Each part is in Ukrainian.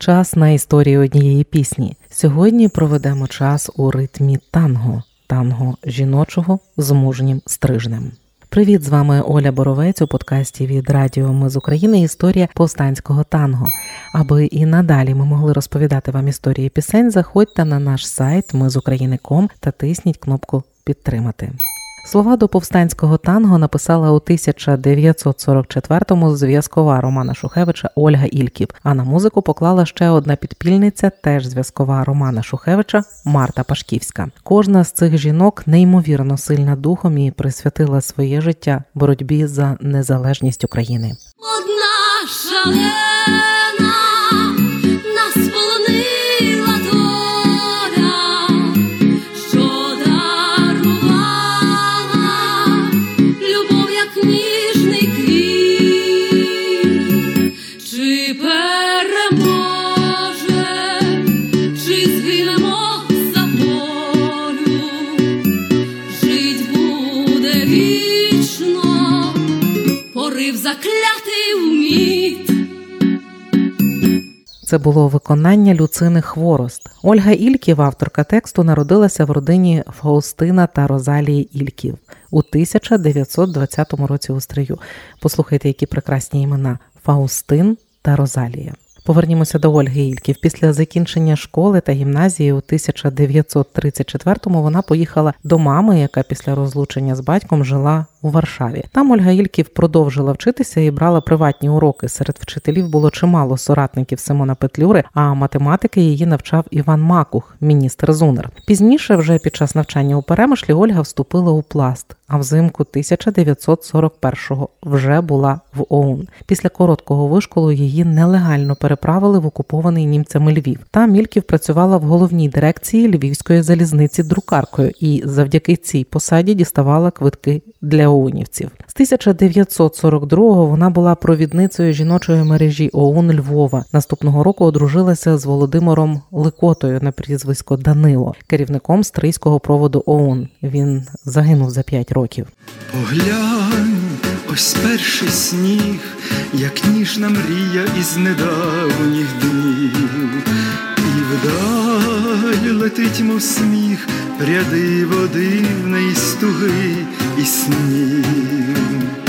Час на історію однієї пісні. Сьогодні проведемо час у ритмі танго, танго жіночого з мужнім стрижнем. Привіт, з вами Оля Боровець у подкасті від Радіо Ми з України. Історія повстанського танго. Аби і надалі ми могли розповідати вам історії пісень. Заходьте на наш сайт ми з України.ком та тисніть кнопку Підтримати. Слова до повстанського танго написала у 1944-му зв'язкова Романа Шухевича Ольга Ільків. А на музику поклала ще одна підпільниця, теж зв'язкова Романа Шухевича Марта Пашківська. Кожна з цих жінок неймовірно сильна духом і присвятила своє життя боротьбі за незалежність України. Одна шалена Це було виконання Люцини Хворост. Ольга Ільків, авторка тексту, народилася в родині Фаустина та Розалії Ільків у 1920 році у Стрию. Послухайте, які прекрасні імена Фаустин та Розалія. Повернімося до Ольги Ільків. Після закінчення школи та гімназії у 1934-му вона поїхала до мами, яка після розлучення з батьком жила у Варшаві. Там Ольга Ільків продовжила вчитися і брала приватні уроки. Серед вчителів було чимало соратників Симона Петлюри, а математики її навчав Іван Макух, міністр Зунер. Пізніше, вже під час навчання у Перемишлі, Ольга вступила у пласт. А взимку 1941-го вже була в ОУН. Після короткого вишколу її нелегально переправили в окупований німцями Львів. Там Мільків працювала в головній дирекції Львівської залізниці друкаркою і завдяки цій посаді діставала квитки для оунівців. З 1942-го вона була провідницею жіночої мережі ОУН Львова. Наступного року одружилася з Володимиром Ликотою на прізвисько Данило, керівником стрийського проводу ОУН. Він загинув за 5 років. Поглянь, ось перший сніг, як ніжна мрія із недавніх днів, і вдаль летить, мов сміх, ряди води в неї стуги і снів.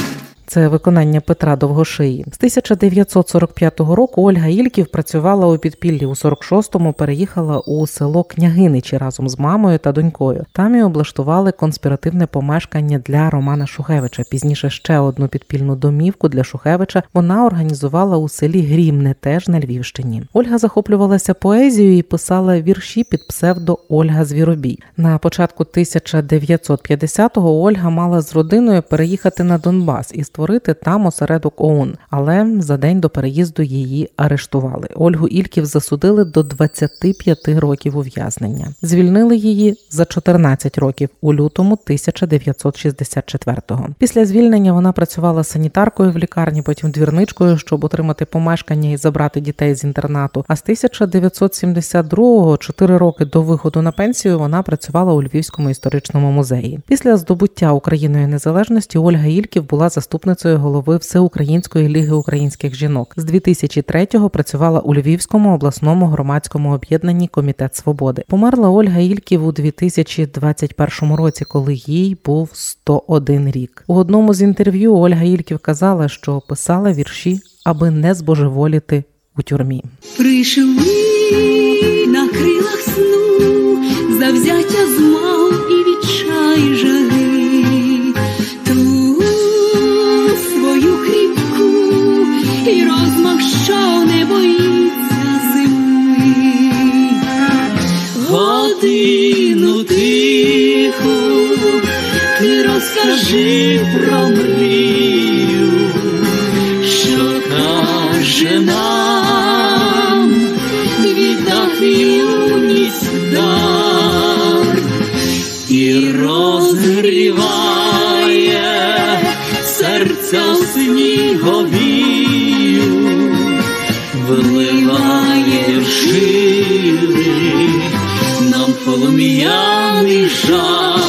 Це виконання Петра Довгошиї. З 1945 року Ольга Ільків працювала у підпіллі. У 46-му переїхала у село Княгиничі разом з мамою та донькою. Там і облаштували конспіративне помешкання для Романа Шухевича. Пізніше ще одну підпільну домівку для Шухевича вона організувала у селі Грімне, теж на Львівщині. Ольга захоплювалася поезією і писала вірші під псевдо Ольга Звіробій. На початку 1950-го Ольга мала з родиною переїхати на Донбас і створити там осередок ОУН, але за день до переїзду її арештували. Ольгу Ільків засудили до 25 років ув'язнення. Звільнили її за 14 років у лютому 1964-го. Після звільнення вона працювала санітаркою в лікарні, потім двірничкою, щоб отримати помешкання і забрати дітей з інтернату. А з 1972-го, 4 роки до виходу на пенсію, вона працювала у Львівському історичному музеї. Після здобуття Україною незалежності Ольга Ільків була заступницею голови Всеукраїнської ліги українських жінок. З 2003-го працювала у Львівському обласному громадському об'єднанні Комітет Свободи. Померла Ольга Ільків у 2021 році, коли їй був 101 рік. У одному з інтерв'ю Ольга Ільків казала, що писала вірші, аби не збожеволіти у тюрмі. Прийшли на крилах сну, завзяття змагу Годину тиху ти розкажи про мрію, що каже нам, віддав юність дар і розгріває серця сніговію, вливає в жили полум'яний жар.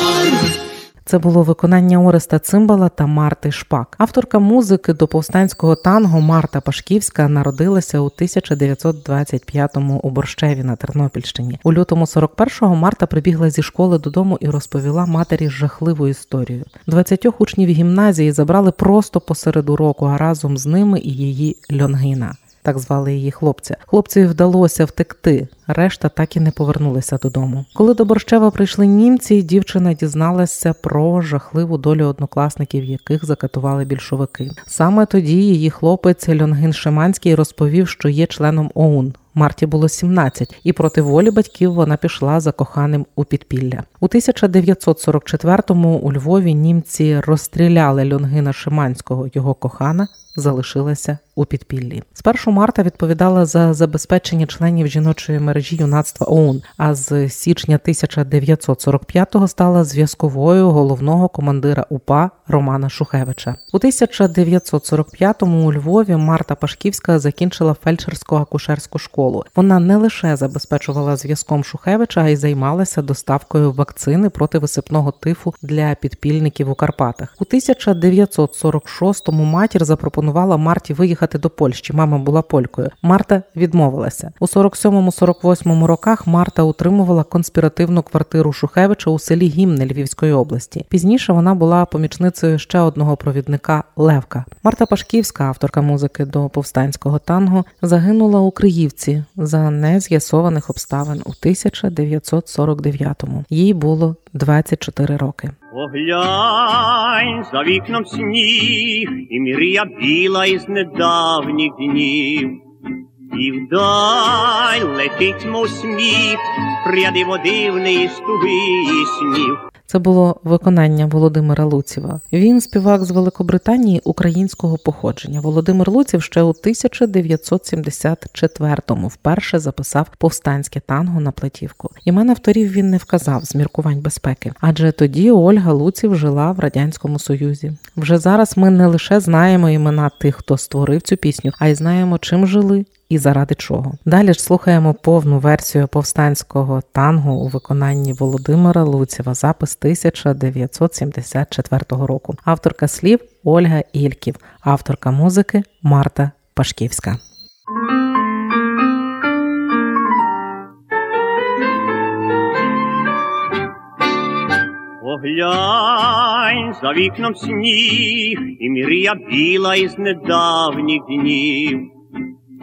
Це було виконання Ореста Цимбала та Марти Шпак. Авторка музики до повстанського танго Марта Пашківська народилася у 1925-му у Борщеві на Тернопільщині. У лютому 41-го Марта прибігла зі школи додому і розповіла матері жахливу історію. 20 учнів гімназії забрали просто посеред уроку, а разом з ними і її льонгина так звали її хлопця. Хлопцеві вдалося втекти. Решта так і не повернулися додому. Коли до Борщева прийшли німці, дівчина дізналася про жахливу долю однокласників, яких закатували більшовики. Саме тоді її хлопець Льонгин Шиманський розповів, що є членом ОУН. Марті було 17, і проти волі батьків вона пішла за коханим у підпілля. У 1944-му у Львові німці розстріляли Льонгина Шиманського, його кохана залишилася у підпіллі. Спершу Марта відповідала за забезпечення членів жіночої мережі юнацтва ОУН, а з січня 1945-го стала зв'язковою головного командира УПА Романа Шухевича. У 1945-му у Львові Марта Пашківська закінчила фельдшерсько акушерську школу. Вона не лише забезпечувала зв'язком Шухевича, а й займалася доставкою вакцини проти висипного тифу для підпільників у Карпатах. У 1946-му матір запропонувала Марті виїхати до Польщі. Мама була полькою. Марта відмовилася у 47-48 роках. Марта утримувала конспіративну квартиру Шухевича у селі Гімне Львівської області. Пізніше вона була помічницею ще одного провідника Левка. Марта Пашківська, авторка музики до повстанського танго, загинула у Криївці за нез'ясованих обставин у 1949-му. Їй було 24 роки. Поглянь за вікном сніг, і мрія біла із недавніх днів, і вдаль летить, мов сміх, пряди водивний стуги і снів. Це було виконання Володимира Луціва. Він співак з Великобританії українського походження. Володимир Луців ще у 1974-му вперше записав повстанське танго на платівку. Імен авторів він не вказав з міркувань безпеки, адже тоді Ольга Луців жила в радянському союзі. Вже зараз ми не лише знаємо імена тих, хто створив цю пісню, а й знаємо, чим жили і заради чого. Далі ж слухаємо повну версію повстанського тангу у виконанні Володимира Луцєва, запис 1974 року. Авторка слів Ольга Ільків, авторка музики Марта Пашківська. Поглянь за вікном сніг, і мрія біла із недавніх днів.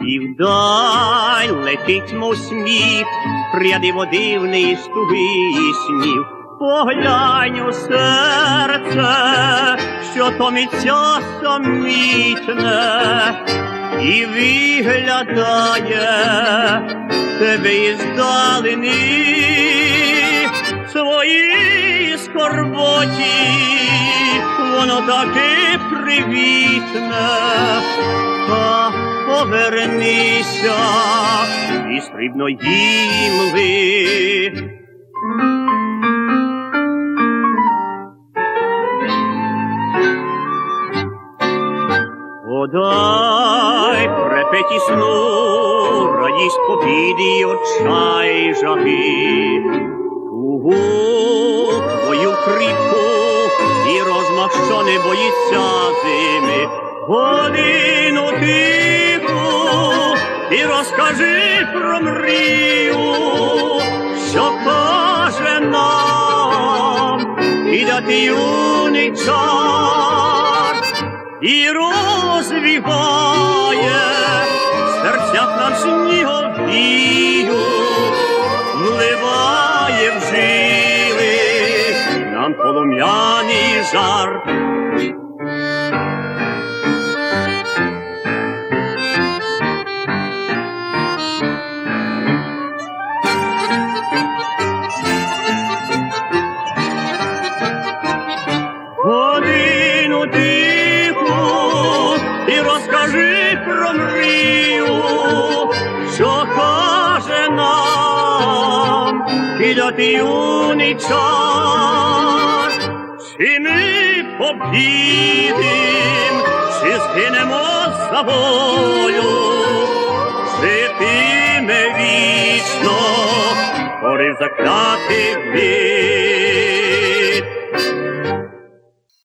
І вдаль летить, мов сміх, пряди води в неї стуги і снів. Поглянь у серце, що томиться самітне, і виглядає тебе іздалини своїй скорботі, воно таке привітне повернися і стрибно їмли. Подай препеті сну, радість побіди, очай жаги, тугу твою кріпку і розмах, що не боїться зими, годину ти і розкажи про мрію, що каже нам підати юний час і розвіває серцях нам сніговію, вливає в жили нам полум'яний жар. Підати юний час, чи ми побідим, чи згинемо за волю, житиме вічно, порив заклятих вір.